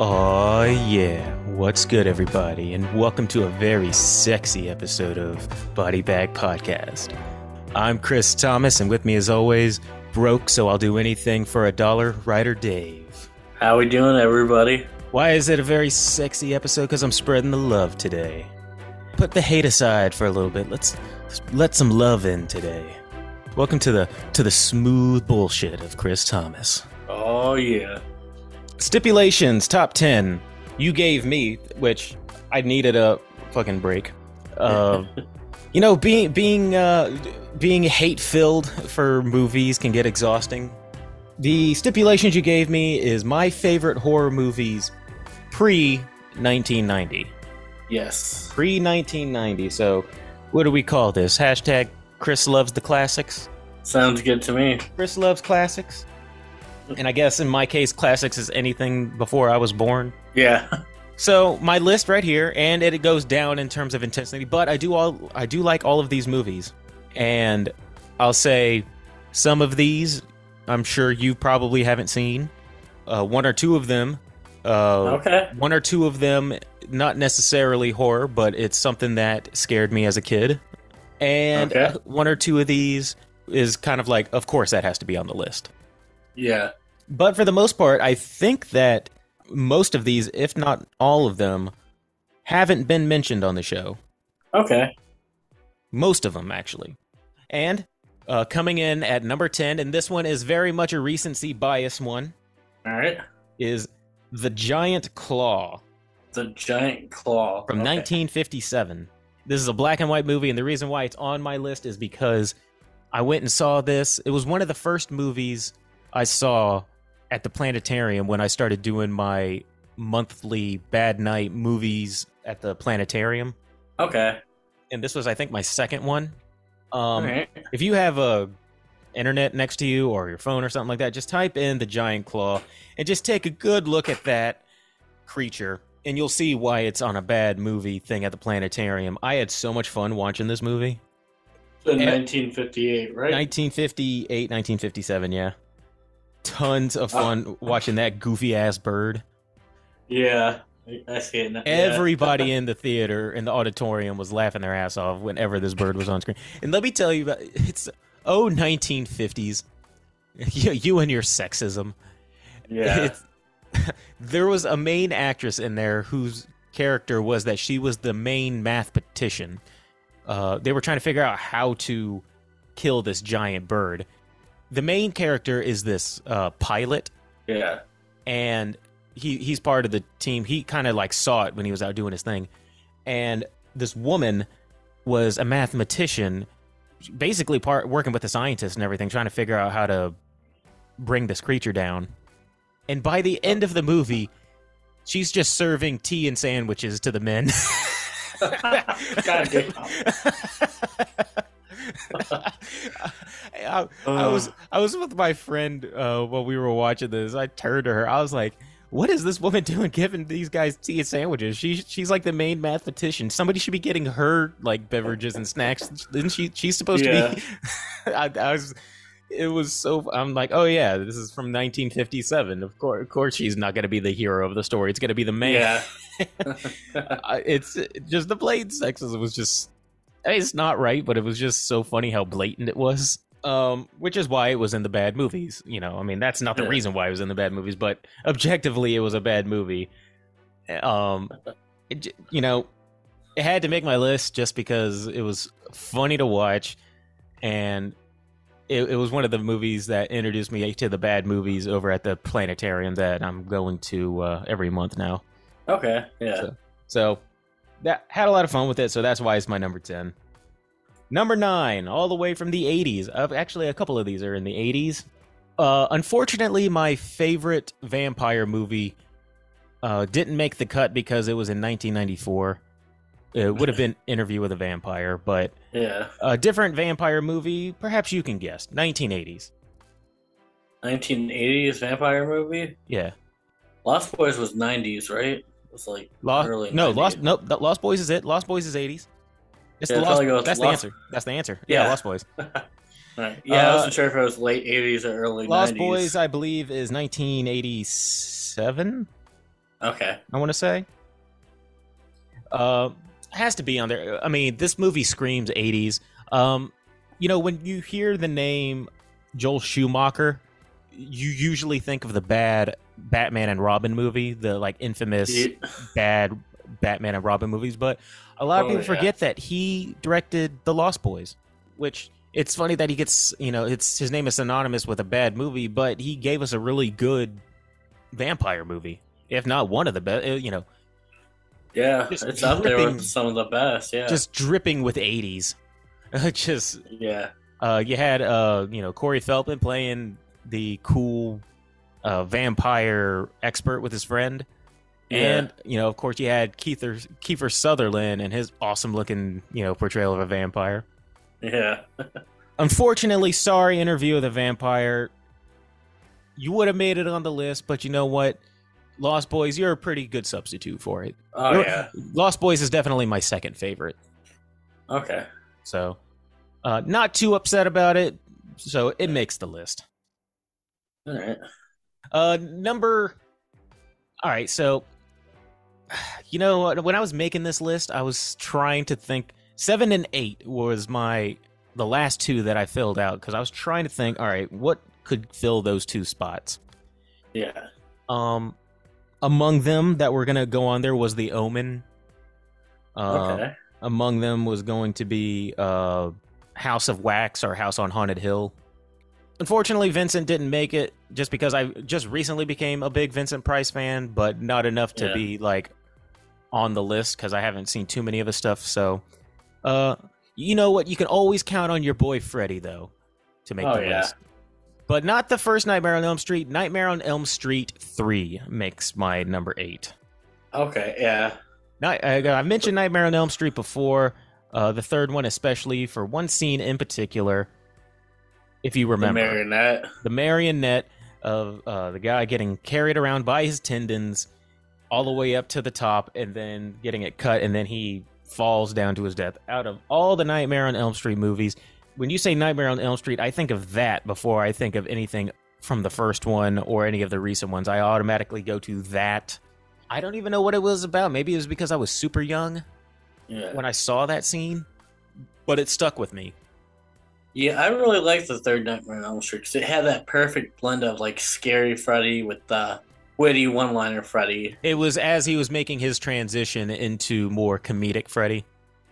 Oh, yeah. What's good, everybody? And welcome to a very sexy episode of Body Bag Podcast. I'm Chris Thomas, and with me, as always, broke, so I'll do anything for a dollar, writer Dave. How we doing, everybody? Why is it a very sexy episode? Because I'm spreading the love today. Put the hate aside for a little bit. Let's let some love in today. Welcome to the to the smooth bullshit of Chris Thomas. Oh yeah. Stipulations top 10. You gave me, which I needed a fucking break. Uh, you know, being being uh, being hate filled for movies can get exhausting. The stipulations you gave me is my favorite horror movies pre 1990. Yes. Pre 1990. So, what do we call this? Hashtag Chris loves the classics. Sounds good to me. Chris loves classics. And I guess in my case, classics is anything before I was born. Yeah. So my list right here, and it goes down in terms of intensity, but I do all I do like all of these movies, and I'll say some of these I'm sure you probably haven't seen. Uh, one or two of them. Uh, Okay. One or two of them, not necessarily horror, but it's something that scared me as a kid. And Okay. one or two of these is kind of like, of course, that has to be on the list. Yeah. But for the most part, I think that most of these, if not all of them, haven't been mentioned on the show. Okay. Most of them, actually. And uh, coming in at number 10, and this one is very much a recency bias one, All right. is The Giant Claw The giant claw from Okay. 1957. This is a black and white movie, and the reason why it's on my list is because I went and saw this. It was one of the first movies I saw at the planetarium when I started doing my monthly bad night movies at the planetarium. Okay. And this was, I think, my second one. Um, right. If you have a internet next to you or your phone or something like that, just type in the giant claw and just take a good look at that creature, and you'll see why it's on a bad movie thing at the planetarium. I had so much fun watching this movie. In Eh. 1958, right? 1958, 1957, yeah. Tons of fun watching that goofy ass bird. yeah. I see it now. Yeah. Everybody in the theater, in the auditorium, was laughing their ass off whenever this bird was on screen. And let me tell you about it's oh 1950s. You, you and your sexism. Yeah. It's, there was a main actress in there whose character was that she was the main mathematician. Uh, they were trying to figure out how to kill this giant bird. The main character is this uh, pilot, yeah. and he he's part of the team. He kind of like saw it when he was out doing his thing, and this woman was a mathematician, basically part working with the scientists and everything, trying to figure out how to bring this creature down. And by the end of the movie, she's just serving tea and sandwiches to the men. God damn. I, I was I was with my friend uh, while we were watching this. I turned to her. I was like, "What is this woman doing, giving these guys tea and sandwiches? She she's like the main mathematician. Somebody should be getting her like beverages and snacks. Didn't she? She's supposed to be." I, I was. It was so. I'm like, oh yeah, this is from 1957. Of course, of course, she's not going to be the hero of the story. It's going to be the man. Yeah. It's just the blatant sexism was just I mean, it's not right, but it was just so funny how blatant it was. Um, which is why it was in the bad movies. You know, I mean, that's not the Yeah. reason why it was in the bad movies, but objectively, it was a bad movie. Um, it, you know, it had to make my list just because it was funny to watch, and it, it was one of the movies that introduced me to the bad movies over at the planetarium that I'm going to uh, every month now. okay. Yeah. So- So that had a lot of fun with it. So that's why it's my number ten. Number nine, all the way from the '80s. Uh, actually, a couple of these are in the '80s. Uh, unfortunately, my favorite vampire movie uh, didn't make the cut because it was in 1994. It would have been Interview with a Vampire, but Yeah. a different vampire movie. Perhaps you can guess. 1980s. 1980s vampire movie. Yeah. Lost Boys was 90s, right? Was like Lost. early. No, 90s. Lost. Nope. the Lost Boys is it. Lost Boys is 80s. It's Yeah, the Lost. goes That's the answer. That's the answer. Yeah, Yeah. Lost Boys. Right. Yeah, I Uh, wasn't sure if it was late 80s or early Lost 90s. Boys, I believe, is 1987. Okay. I want to say. Uh, has to be on there. I mean, this movie screams 80s. Um, you know, when you hear the name Joel Schumacher, you usually think of the bad Batman and Robin movie, the like infamous Yeah. bad Batman and Robin movies, but a lot of Oh, people yeah. forget that he directed The Lost Boys, which it's funny that he gets, you know, it's his name is synonymous with a bad movie, but he gave us a really good vampire movie, if not one of the best, you know, Yeah, it's up there with some of the best. Yeah. just dripping with 80s. just yeah. uh you had uh, you know, Corey Feldman playing the cool uh vampire expert with his friend. And you know, of course, you had Kiefer Kiefer Sutherland and his awesome looking, you know, portrayal of a vampire. Yeah. Unfortunately, sorry, interview of the vampire. You would have made it on the list, but you know what? Lost Boys, you're a pretty good substitute for it. Oh You're- yeah. Lost Boys is definitely my second favorite. Okay. So, uh, not too upset about it. So it makes the list. All right. Uh, number. All right, so you know when I was making this list, I was trying to think. Seven and eight was my the last two that I filled out because I was trying to think. All right, what could fill those two spots? Yeah. Um, among them that were gonna go on there was the Omen. Uh, Okay. among them was going to be uh, House of Wax or House on Haunted Hill. Unfortunately, Vincent didn't make it just because I just recently became a big Vincent Price fan, but not enough to Yeah. be like on the list because I haven't seen too many of his stuff. So, uh, you know what? You can always count on your boy Freddy though to make Oh, the yeah. list. But not the first Nightmare on Elm Street. Nightmare on Elm Street 3 makes my number 8. Okay. Yeah. I, I mentioned Nightmare on Elm Street before. Uh, the third one, especially for one scene in particular, if you remember. The marionette. the marionette of uh, the guy getting carried around by his tendons all the way up to the top, and then getting it cut, and then he falls down to his death. Out of all the Nightmare on Elm Street movies, when you say Nightmare on Elm Street, I think of that before I think of anything from the first one or any of the recent ones. I automatically go to that. I don't even know what it was about. Maybe it was because I was super young Yeah. when I saw that scene, but it stuck with me. Yeah, I really liked the third Nightmare on Elm Street 'cause it had that perfect blend of like scary Freddy with the witty one-liner Freddy. It was as he was making his transition into more comedic Freddy,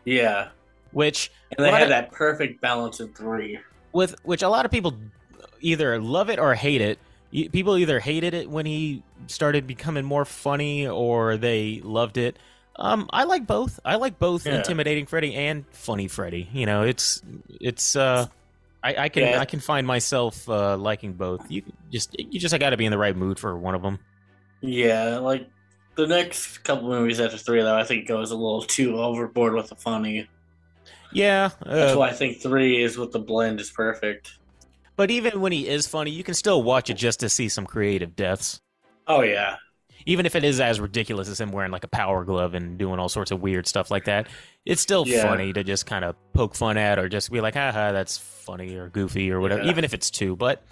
Yeah, which and they had a- that perfect balance of three. with which a lot of people either love it or hate it. People either hated it when he started becoming more funny, or they loved it. Um, I like both. I like both Yeah. intimidating Freddy and funny Freddy. You know, it's it's. uh I, I can Yeah. I can find myself uh, liking both. You just you just got to be in the right mood for one of them. Yeah, like the next couple movies after three, though, I think goes a little too overboard with the funny. Yeah, That's uh, why I think three is with the blend is perfect. but even when he is funny, you can still watch it just to see some creative deaths. Oh yeah, even if it is as ridiculous as him wearing like a power glove and doing all sorts of weird stuff like that, it's still Yeah. funny to just kind of poke fun at or just be like, haha, that's funny or goofy or whatever, Yeah. even if it's two. But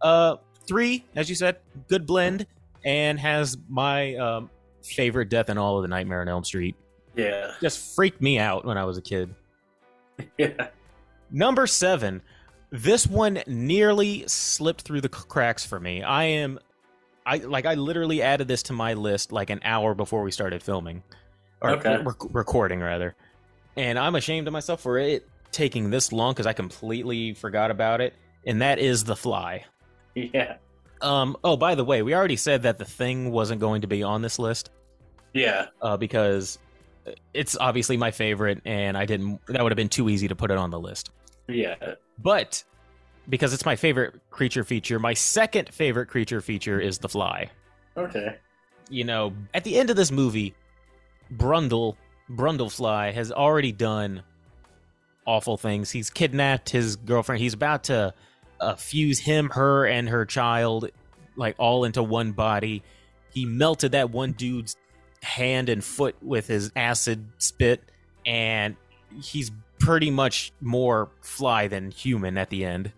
uh three, as you said, good blend and has my um favorite death in all of the Nightmare on Elm Street. yeah, Just freaked me out when I was a kid. yeah. Number seven. This one nearly slipped through the cracks for me. I am, I like I literally added this to my list like an hour before we started filming, or Okay. rec- recording rather, and I'm ashamed of myself for it taking this long because I completely forgot about it. And that is the Fly. Yeah, Um. Oh, by the way, we already said that the Thing wasn't going to be on this list yeah, uh, because it's obviously my favorite, and I didn't. That would have been too easy to put it on the list. yeah. But because it's my favorite creature feature, my second favorite creature feature is the fly. Okay. You know, at the end of this movie, Brundle, Brundlefly has already done awful things. He's kidnapped his girlfriend. He's about to uh, fuse him, her, and her child like all into one body. He melted that one dude's hand and foot with his acid spit, and he's pretty much more fly than human at the end.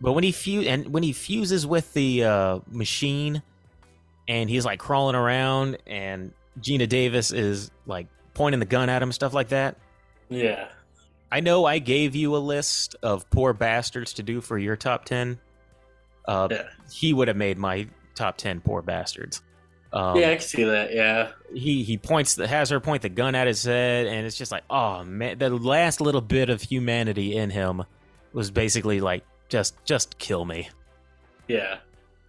But when he fu- and when he fuses with the uh, machine, and he's like crawling around, and Geena Davis is like pointing the gun at him, stuff like that. Yeah. I know I gave you a list of poor bastards to do for your top ten. Uh, Yeah. He would have made my top ten poor bastards. Um, yeah, I can see that. Yeah. he he points the has her point the gun at his head, and it's just like, oh man, the last little bit of humanity in him was basically like, just just kill me. Yeah.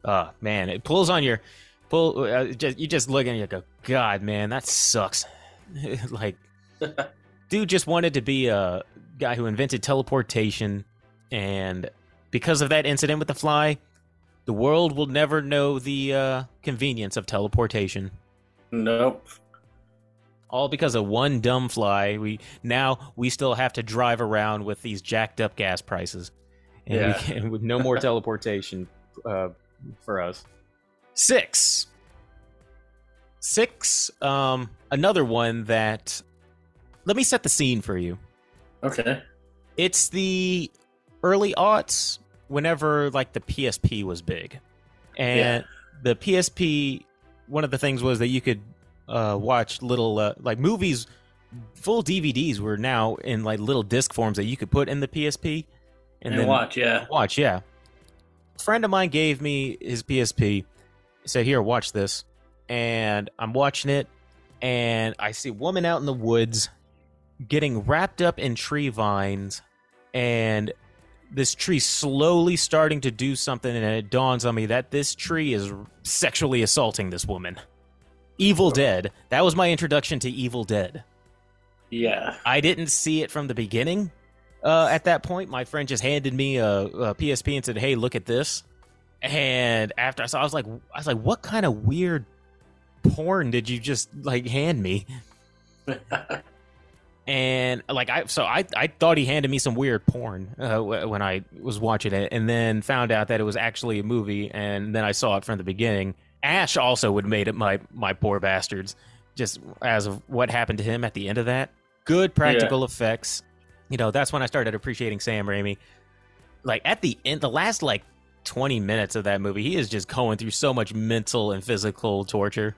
Oh man, it pulls on your pull. Uh, just, you just look and you go, God, man, that sucks. like, dude just wanted to be a guy who invented teleportation, and because of that incident with the fly, the world will never know the uh, convenience of teleportation. Nope. All because of one dumb fly. We now we still have to drive around with these jacked up gas prices, and Yeah. we can, with no more teleportation uh, for us. Six. Six. Um, another one that. Let me set the scene for you. Okay. It's the early aughts, whenever like the PSP was big, and the PSP. One of the things was that you could uh, watch little uh, like movies. Full DVDs were now in like little disc forms that you could put in the PSP, And, then watch, yeah. watch. Yeah, a friend of mine gave me his PSP. Said, "Here, watch this," and I'm watching it, and I see a woman out in the woods getting wrapped up in tree vines, and this tree slowly starting to do something, and it dawns on me that this tree is sexually assaulting this woman. Evil Dead. That was my introduction to Evil Dead. Yeah. I didn't see it from the beginning. Uh, at that point, my friend just handed me a, a PSP and said, "Hey, look at this." And after I saw, I was like, "I was like, what kind of weird porn did you just like hand me?" And like I, so I, I thought he handed me some weird porn uh, when I was watching it, and then found out that it was actually a movie, and then I saw it from the beginning. Ash also would have made it my my poor bastards, just as of what happened to him at the end of that. Good practical effects. You know, that's when I started appreciating Sam Raimi. Like at the end, the last like twenty minutes of that movie, he is just going through so much mental and physical torture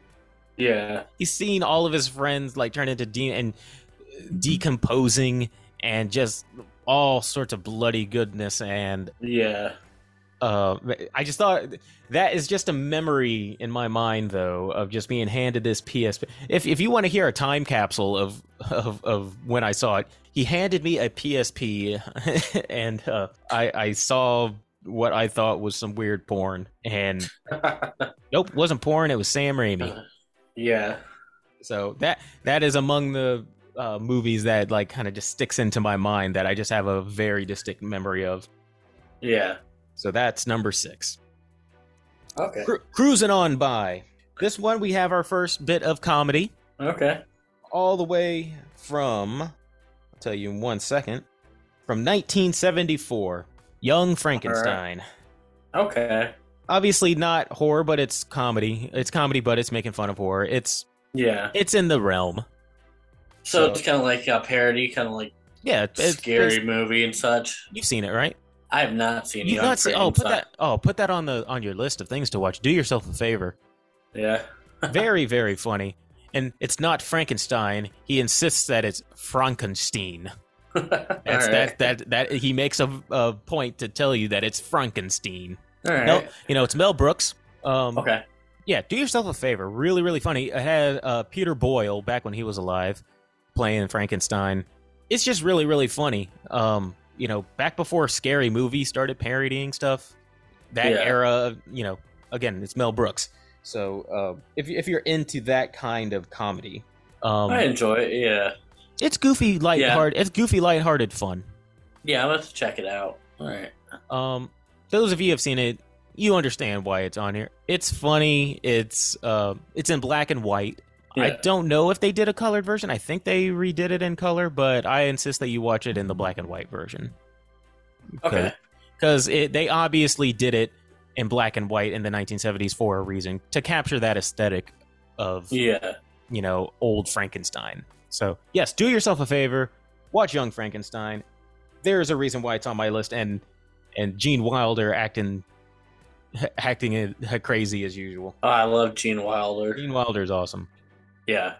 yeah. he's seen all of his friends like turn into de- and decomposing and just all sorts of bloody goodness and Yeah. Uh i just thought that is just a memory in my mind though of just being handed this psp if, if you want to hear a time capsule of, of of when i saw it he handed me a psp and uh i i saw what i thought was some weird porn and nope wasn't porn it was sam raimi yeah. so that that is among the uh, movies that like kind of just sticks into my mind that I just have a very distinct memory of. Yeah. So that's number six. Okay. Cru- cruising on by. This one we have our first bit of comedy, Okay. all the way from. I'll tell you in one second. From 1974, Young Frankenstein. Okay. Obviously not horror, but it's comedy. It's comedy, but it's making fun of horror. It's Yeah. it's in the realm. So, So- it's kind of like a parody, kind of like Yeah, it's scary it's- movie and such. You've seen it, right? I have not seen. You've not seen. Oh, put that. Oh, put that on the on your list of things to watch. Do yourself a favor. Yeah. Very, very funny. And it's not Frankenstein. He insists that it's Fronkensteen. That's All that right. that that he makes a, a point to tell you that it's Fronkensteen. All right. Mel, you know, it's Mel Brooks. Um, Okay. yeah, do yourself a favor. Really, really funny. It had uh, Peter Boyle back when he was alive playing Frankenstein. It's just really, really funny. Um, you know, back before Scary Movie started parodying stuff, that Yeah. era, you know, again, it's Mel Brooks. So uh, if, if you're into that kind of comedy, um, I enjoy it. Yeah. it's goofy, lighthearted. It's goofy, lighthearted fun. Yeah. To check it out. All right. Um, those of you who have seen it, you understand why it's on here. It's funny. It's uh, it's in black and white. I don't know if they did a colored version. I think they redid it in color, but I insist that you watch it in the black and white version. Okay. Because they obviously did it in black and white in the 1970s for a reason to capture that aesthetic of Yeah. you know old Frankenstein. So yes, do yourself a favor, watch Young Frankenstein. There is a reason why it's on my list, and and Gene Wilder acting acting crazy as usual. Oh, I love Gene Wilder. Gene Wilder is awesome. Yeah.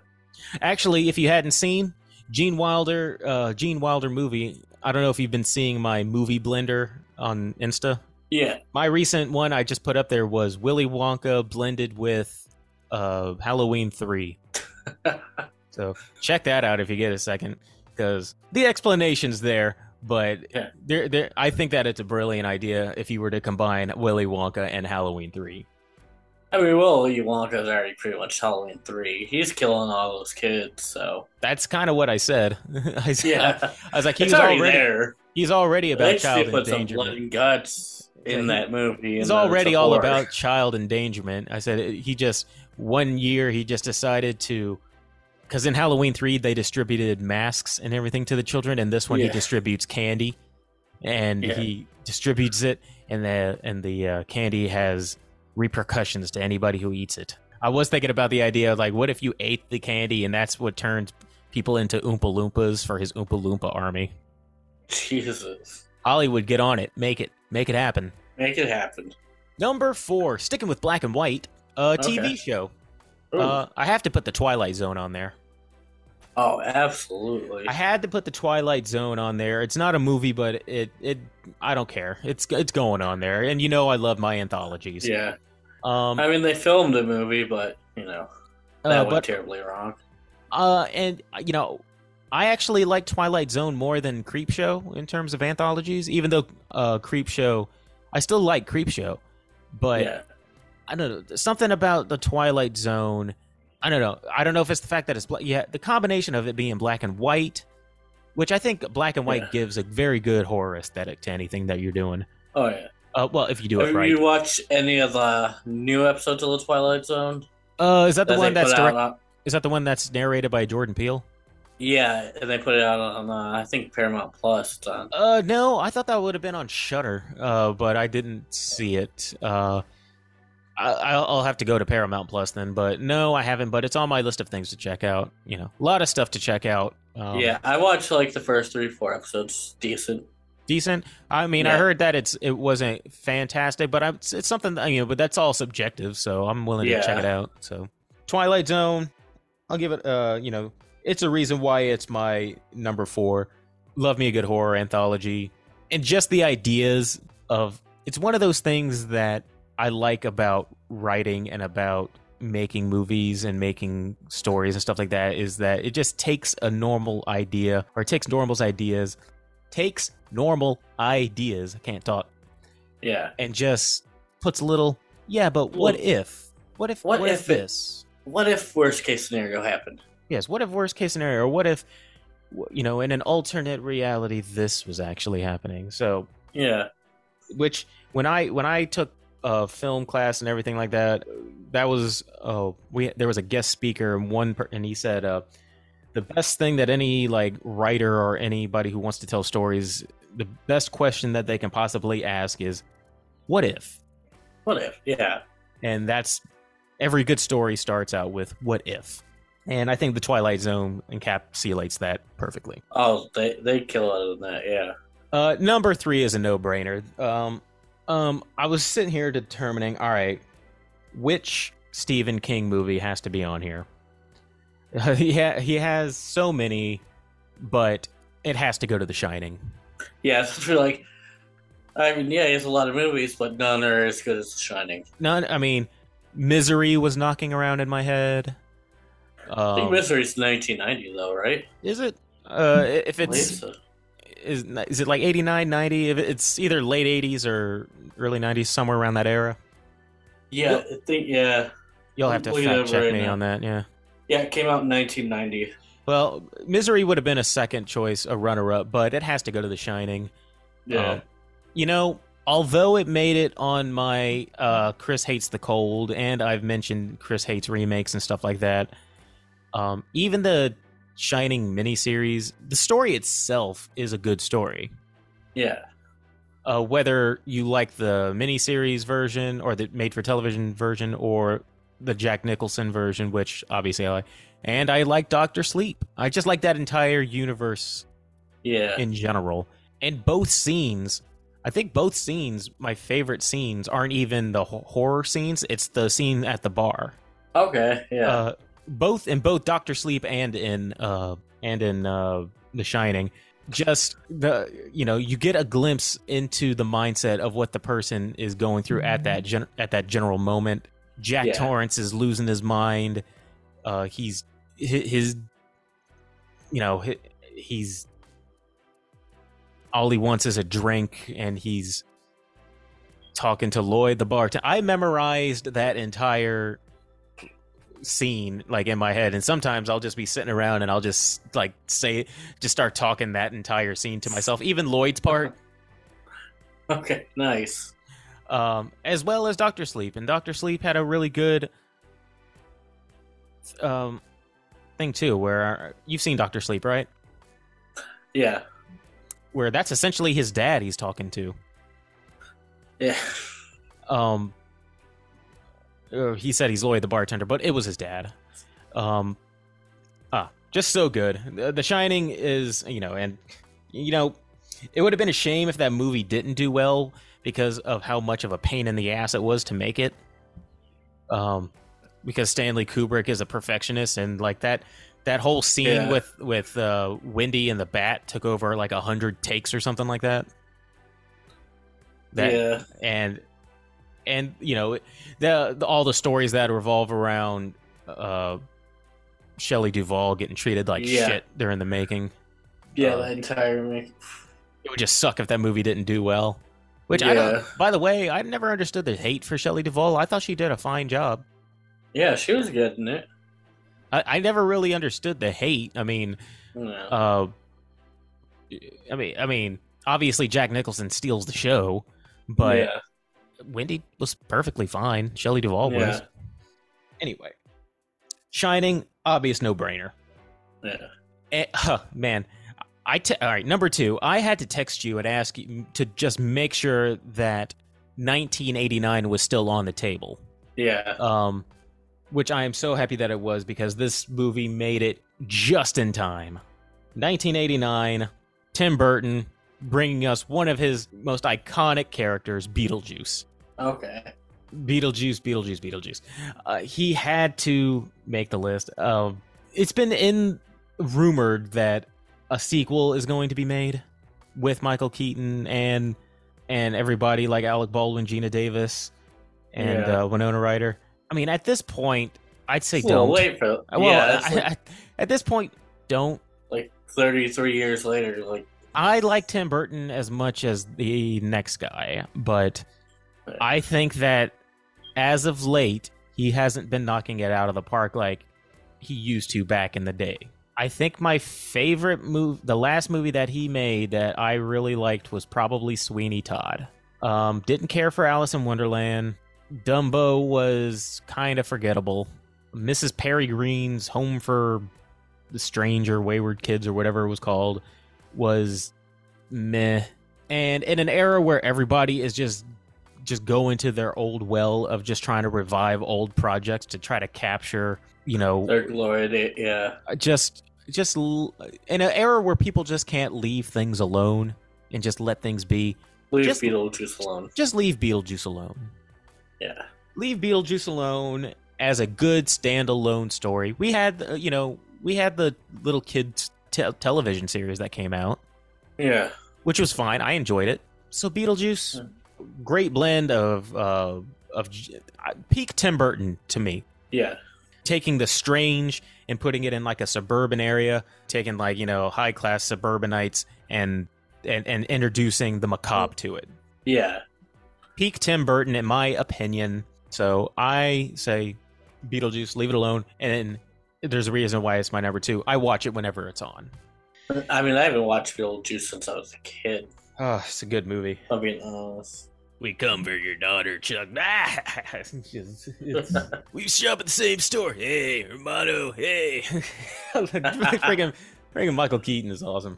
Actually, if you hadn't seen Gene Wilder, uh, Gene Wilder movie, I don't know if you've been seeing my movie blender on Insta. Yeah. My recent one I just put up there was Willy Wonka blended with uh, Halloween 3. so check that out if you get a second, because the explanation's there. But Yeah. there, there, I think that it's a brilliant idea if you were to combine Willy Wonka and Halloween 3. I mean, Willy Wonka's already pretty much Halloween 3. He's killing all those kids, so. That's kind of what I said. I, said- Yeah. I was like, he's already, already, there. he's already They about child put some blood endangerment. guts in Yeah, that movie. He's and then it's already all about child endangerment. I said he just one year he just decided to because in Halloween three they distributed masks and everything to the children, and this one he distributes candy, and Yeah. he distributes it, and the and the uh, candy has repercussions to anybody who eats it. I was thinking about the idea of like, what if you ate the candy and that's what turns people into Oompa Loompas for his Oompa Loompa army? Jesus. Hollywood, get on it, make it, make it happen. Make it happen. Number four, sticking with black and white, a TV Okay. show. Uh, I have to put the Twilight Zone on there. Oh, absolutely. I had to put the Twilight Zone on there. It's not a movie, but it it I don't care. It's it's going on there, and you know I love my anthologies. yeah. Um. I mean, they filmed a movie, but, you know, that uh, went but terribly wrong. uh, and you know, I actually like Twilight Zone more than Creepshow in terms of anthologies. Even though uh, Creepshow, I still like Creepshow, but yeah. I don't know something about the Twilight Zone. I don't know. I don't know if it's the fact that it's black. Yeah, the combination of it being black and white, which I think black and white Yeah. gives a very good horror aesthetic to anything that you're doing. Oh, yeah. Uh, well, if you do it Have right. you watch any of the new episodes of The Twilight Zone? Uh, is that the that one that's direct- on- is that the one that's narrated by Jordan Peele? Yeah, and they put it out on, uh, I think, Paramount Plus. Uh, no, I thought that would have been on Shudder. Uh, but I didn't see it. Uh, I, I'll I'll have to go to Paramount Plus then. But no, I haven't. But it's on my list of things to check out. You know, a lot of stuff to check out. Um, yeah, I watched like the first three, four episodes. Decent. decent. I mean, I heard that it's it wasn't fantastic, but I, it's, something that, you know. But that's all subjective, so I'm willing to check it out. So, Twilight Zone, I'll give it. Uh, you know, it's a reason why it's my number four. Love me a good horror anthology, and just the ideas of it's one of those things that I like about writing and about making movies and making stories and stuff like that is that it just takes a normal idea or it takes normal's ideas takes normal ideas I can't talk Yeah. and just puts a little yeah but what Well, if what if what, what if, if it- this What if worst case scenario happened? yes what if worst case scenario or what if you know in an alternate reality this was actually happening so Yeah. which when I when I took a film class and everything like that, that was oh we there was a guest speaker and one per, and he said uh, the best thing that any like writer or anybody who wants to tell stories, the best question that they can possibly ask is, what if? What if? Yeah. And that's every good story starts out with what if. And I think the Twilight Zone encapsulates that perfectly. Oh, they they kill it in that. Yeah. Uh, number three is a no-brainer. Um, um, I was sitting here determining, all right, which Stephen King movie has to be on here. he ha- he has so many, but it has to go to The Shining. Yeah. It's really like. I mean, yeah, he has a lot of movies, but none are as good as The Shining. None. I mean, Misery was knocking around in my head. I think Um, Misery's 1990 though, right? is it? Uh, if it's so. Is is it like 89, 90? If it's either late eighties or early nineties, somewhere around that era. Yeah, I think yeah, You'll have to fact check right me now. on that. Yeah. yeah, it came out in 1990. Well, Misery would have been a second choice, a runner up, but it has to go to The Shining. Yeah, Um, you know, although it made it on my uh, Chris Hates the Cold, and I've mentioned Chris Hates remakes and stuff like that, um, even the Shining miniseries, the story itself is a good story. yeah, Uh, whether you like the miniseries version or the made for television version or the Jack Nicholson version, which obviously I like. And I like Doctor Sleep. I just like that entire universe yeah. in general. And both scenes, I think both scenes, my favorite scenes, aren't even the horror scenes. It's the scene at the bar. Okay, yeah. Uh, both in both Doctor Sleep and in uh, and in uh, The Shining. Just the you know you get a glimpse into the mindset of what the person is going through at that gen- at that general moment. Jack Yeah. Torrance is losing his mind. Uh, he's his, his you know he, he's all he wants is a drink and he's talking to Lloyd the bartender. I memorized that entire scene like in my head. And sometimes I'll just be sitting around and I'll just like say just start talking that entire scene to myself even Lloyd's part. Okay, nice. um as well as Doctor Sleep. And Doctor Sleep had a really good um thing too where you've seen Doctor Sleep right? Yeah, where that's essentially his dad he's talking to. Yeah, um uh, he said he's Lloyd the bartender, but it was his dad. Um ah, just so good. The, the Shining is, you know, and you know, it would have been a shame if that movie didn't do well because of how much of a pain in the ass it was to make it. Um because Stanley Kubrick is a perfectionist and like that that whole scene Yeah. with with uh Wendy and the bat took over like a hundred takes or something like that. That yeah, and and you know the, the all the stories that revolve around uh Shelley Duvall getting treated like Yeah. shit during the making. yeah. Uh, the entire make. It would just suck if that movie didn't do well. Which I don't. By the way, I never understood the hate for Shelley Duvall. I thought she did a fine job. Yeah, she was good in it. I, I never really understood the hate. I mean, Yeah. uh, I mean, I mean, obviously Jack Nicholson steals the show, but yeah, Wendy was perfectly fine. Shelley Duvall was. Anyway, Shining, obvious no brainer. yeah. Eh, huh, man, I te- all right. Number two, I had to text you and ask you to just make sure that 1989 was still on the table. yeah. Um, which I am so happy that it was because this movie made it just in time. 1989, Tim Burton bringing us one of his most iconic characters, Beetlejuice. Okay. Beetlejuice, Beetlejuice, Beetlejuice. Uh, he had to make the list. Uh, it's been in rumored that a sequel is going to be made with Michael Keaton and and everybody like Alec Baldwin, Geena Davis, and Yeah. uh, Winona Ryder. I mean, at this point, I'd say Well, don't. wait for Well, yeah. I- like, I- at this point, don't. like 33 years later. Like, I like Tim Burton as much as the next guy, but I think that as of late, he hasn't been knocking it out of the park like he used to back in the day. I think my favorite move, the last movie that he made that I really liked was probably Sweeney Todd. Um, didn't care for Alice in Wonderland. Dumbo was kind of forgettable. Mrs. Peregrine's Home for the Strange or Wayward Kids or whatever it was called was meh. And in an era where everybody is just just going to their old well of just trying to revive old projects to try to capture, you know, their glory. Yeah. just just in an era where people just can't leave things alone and just let things be. Leave Just- Beetlejuice alone. Just leave Beetlejuice alone. Yeah. leave Beetlejuice alone as a good standalone story. We had, uh, you know, we had the little kids te- television series that came out, Yeah. which was fine. I enjoyed it. So Beetlejuice, great blend of uh, of uh, peak Tim Burton to me. Yeah. Taking the strange and putting it in like a suburban area, taking like you know high class suburbanites and and and introducing the macabre to it. Yeah. peak Tim Burton, in my opinion. So I say Beetlejuice, leave it alone. And there's a reason why it's my number two. I watch it whenever it's on. I mean, I haven't watched Beetlejuice since I was a kid. Oh, it's a good movie. I'll be honest. We come for your daughter, Chuck. Ah, it's it's- we shop at the same store. Hey, hermano. Hey. freaking, freaking Michael Keaton is awesome.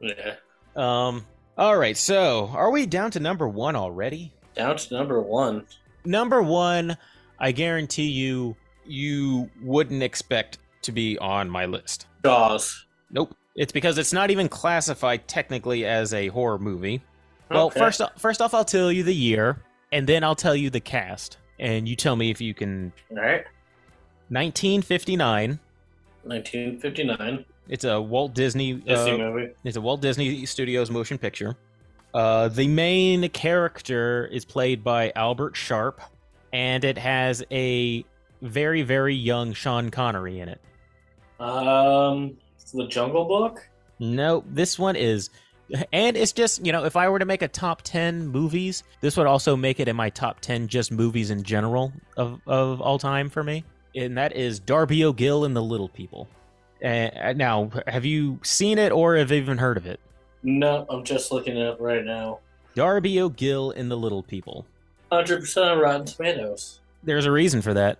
yeah. Um. All right. So, are we down to number one already? Down to number one. number one, I guarantee you, you wouldn't expect to be on my list. Jaws. Nope. It's because it's not even classified technically as a horror movie. Well, Okay. first off, first off, I'll tell you the year, and then I'll tell you the cast, and you tell me if you can. All right. 1959. 1959 It's a Walt Disney. Disney uh, movie. It's a Walt Disney Studios motion picture. Uh, the main character is played by Albert Sharpe, and it has a very, very young Sean Connery in it. Um, The Jungle Book. No, this one is. And it's just, you know, if I were to make a top 10 movies, this would also make it in my top 10 just movies in general of, of all time for me. And that is Darby O'Gill and the Little People. Uh, now, have you seen it or have even heard of it? No, I'm just looking it up right now. Darby O'Gill and the Little People. 100% on Rotten Tomatoes. There's a reason for that.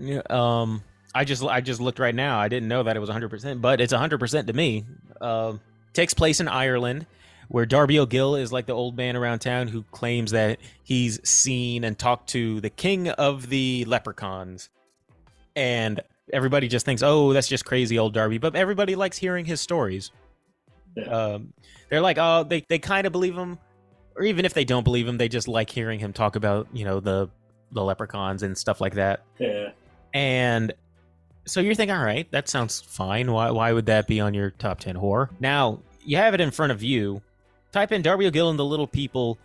Yeah, Um, I just I just looked right now. I didn't know that it was 100%, but it's 100% to me. Um, takes place in Ireland, where Darby O'Gill is like the old man around town who claims that he's seen and talked to the king of the leprechauns, and everybody just thinks, "Oh, that's just crazy old Darby," but everybody likes hearing his stories. Yeah. Um, they're like, oh, they they kind of believe him, or even if they don't believe him, they just like hearing him talk about you know the the leprechauns and stuff like that. Yeah. And so you're thinking, all right, that sounds fine. Why why would that be on your top ten horror? Now you have it in front of you. Type in Darby O'Gill and the Little People,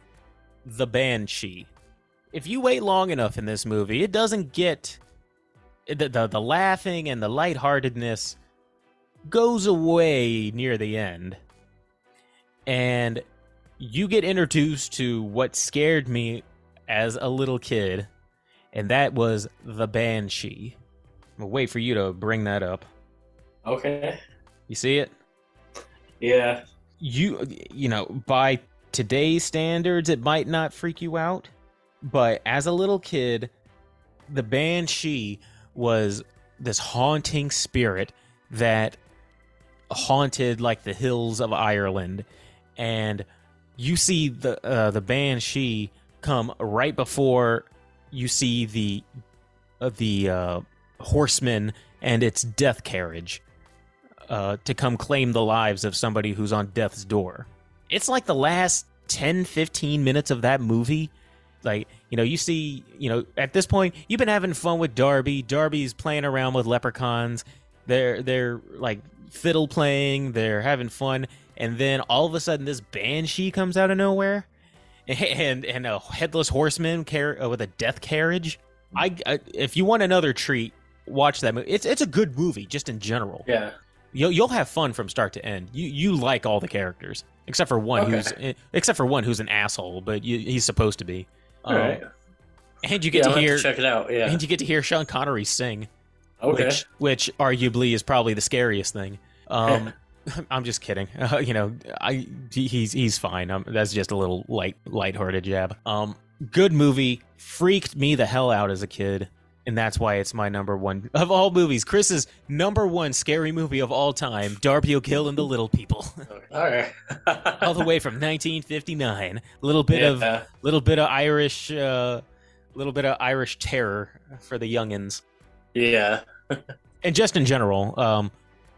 the Banshee. If you wait long enough in this movie, it doesn't get the the, the laughing and the lightheartedness goes away near the end. And you get introduced to what scared me as a little kid, and that was the Banshee. I'll wait for you to bring that up. Okay. You see it? Yeah. You you know, by today's standards it might not freak you out, but as a little kid, the Banshee was this haunting spirit that haunted like the hills of Ireland and you see the uh, the banshee come right before you see the uh, the uh, horseman and its death carriage uh, to come claim the lives of somebody who's on death's door. It's like the last 10 15 minutes of that movie. Like you know you see you know at this point you've been having fun with Darby. Darby's playing around with leprechauns. They're they're like fiddle playing. They're having fun. And then all of a sudden this banshee comes out of nowhere and and a headless horseman car- uh, with a death carriage I, I if you want another treat watch that movie it's it's a good movie just in general Yeah. you'll you'll have fun from start to end. You you like all the characters except for one Okay. who's eh, except for one who's an asshole, but you, he's supposed to be. All Um, right. And you Yeah, get I'll to have hear to check it out. Yeah. and you get to hear Sean Connery sing, Okay. which which arguably is probably the scariest thing. Um, I'm just kidding. Uh, you know, I he's he's fine. Um, that's just a little light lighthearted jab. Um, good movie. Freaked me the hell out as a kid, and that's why it's my number one of all movies. Chris's number one scary movie of all time: Darby O'Gill and the Little People, All right. all the way from 1959. A little bit of Yeah. little bit of Irish, uh, little bit of Irish terror for the youngins Yeah. and just in general, um,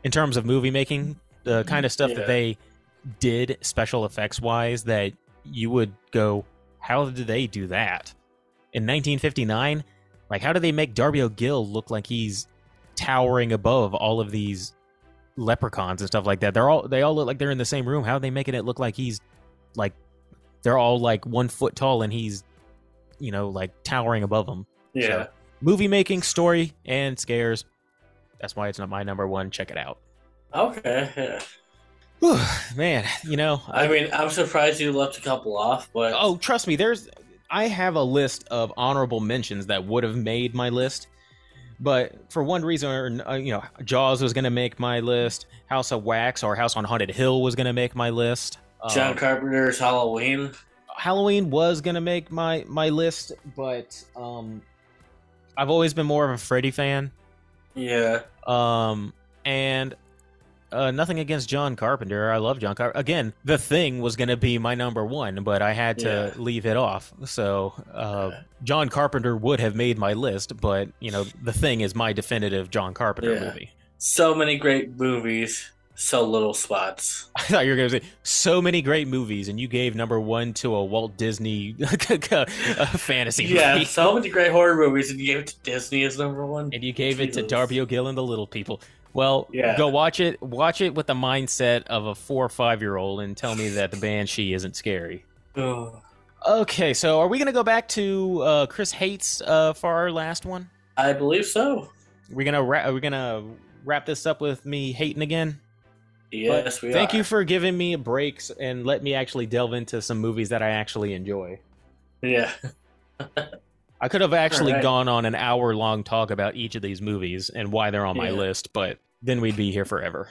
in terms of movie making, the kind of stuff Yeah. that they did special effects wise, that you would go, how did they do that in 1959? Like, how do they make Darby O'Gill look like he's towering above all of these leprechauns and stuff like that? They're all they all look like they're in the same room. How are they making it look like he's like they're all like one foot tall and he's you know like towering above them? Yeah. movie making, story, and scares. That's why it's not my number one. Check it out. Okay. Yeah. Whew, man, you know, I mean, I'm surprised you left a couple off, but oh, trust me, there's I have a list of honorable mentions that would have made my list, but for one reason or uh, you know, Jaws was going to make my list, House of Wax or House on Haunted Hill was going to make my list. John Um, Carpenter's Halloween. Halloween was going to make my my list, but um I've always been more of a Freddy fan. Yeah. Um, and uh, nothing against John Carpenter. I love John Carpenter. Again, The Thing was going to be my number one, but I had to Yeah. leave it off. So uh, John Carpenter would have made my list, but you know, The Thing is my definitive John Carpenter Yeah. movie. So many great movies so little spots. I thought you were going to say so many great movies, and you gave number one to a Walt Disney fantasy movie. Yeah, movie. so many great horror movies, and you gave it to Disney as number one. and you gave it to Darby O'Gill and the Little People. Well, Yeah. go watch it. Watch it with the mindset of a four or five year old, and tell me that the Banshee isn't scary. Okay, so are we gonna go back to uh, Chris hates uh, for our last one? I believe so. We're gonna ra- are we gonna wrap this up with me hating again? Yes, we Thank are. you for giving me breaks and let me actually delve into some movies that I actually enjoy. Yeah. I could have actually Alright. gone on an hour long talk about each of these movies and why they're on my list, but then we'd be here forever.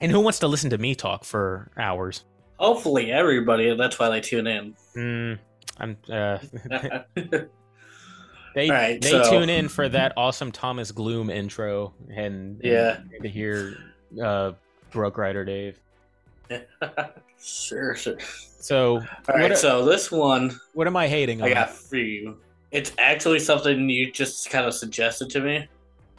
And who wants to listen to me talk for hours? Hopefully, everybody. That's why they tune in. Mm, I'm. Uh, they Alright, they so- tune in for that awesome Thomas Gloom intro and, and Yeah. to hear uh, Broke Rider Dave. sure, sure. So All right, so this one what am I hating on? I got for you. It's actually something you just kind of suggested to me.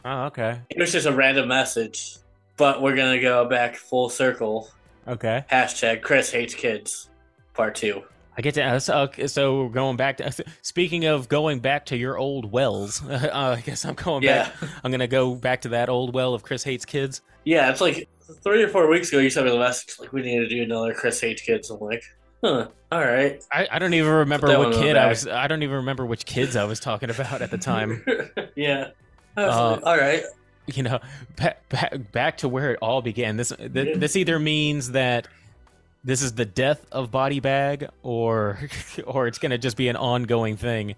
Oh, okay, It was just a random message, but we're gonna go back full circle. okay. Hashtag Chris hates kids, part two. I get to uh, so, okay, so we're going back to speaking of going back to your old wells. Uh, I guess I'm going Yeah, back. I'm gonna go back to that old well of Chris hates kids. yeah. It's like three or four weeks ago. You sent me the message like we need to do another Chris hates kids. I'm like, huh, all right. I, I don't even remember that what one on the kid I was. I don't even remember which kids I was talking about at the time. yeah. I was Uh, all right. you know, back, back, back to where it all began. This th- Yeah. this either means that this is the death of Body Bag, or or it's gonna just be an ongoing thing.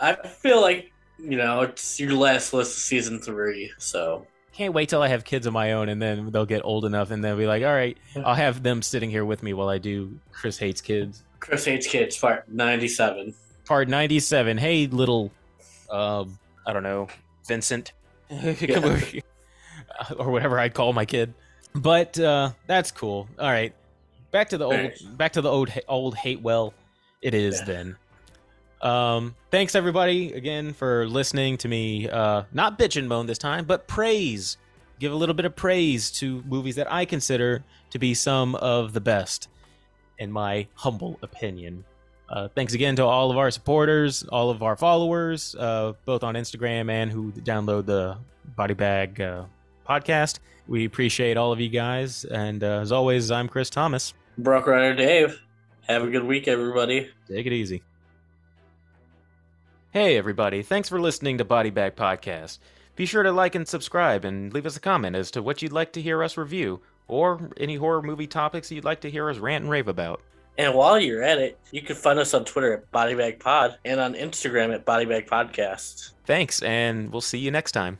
I feel like you know it's your last list of season three, so Can't wait till I have kids of my own, and then they'll get old enough, and they'll be like, "All right, I'll have them sitting here with me while I do Chris hates kids." Chris hates kids, part ninety-seven. Part ninety-seven. Hey, little, um, I don't know, Vincent, Come over here. or whatever I call my kid. But uh, that's cool. All right, back to the old, Alright. back to the old, old hate. Well, it is Yeah. then. Um, thanks everybody again for listening to me. Uh, not bitch and moan this time, but praise. Give a little bit of praise to movies that I consider to be some of the best, in my humble opinion. Uh, thanks again to all of our supporters, all of our followers, uh, both on Instagram and who download the Body Bag uh, podcast. We appreciate all of you guys. And uh, as always, I'm Chris Thomas. Brock Rider Dave. Have a good week, everybody. Take it easy. Hey, everybody. Thanks for listening to Body Bag Podcast. Be sure to like and subscribe and leave us a comment as to what you'd like to hear us review or any horror movie topics you'd like to hear us rant and rave about. And while you're at it, you can find us on Twitter at Bodybag Pod and on Instagram at Bodybag Podcast. Thanks, and we'll see you next time.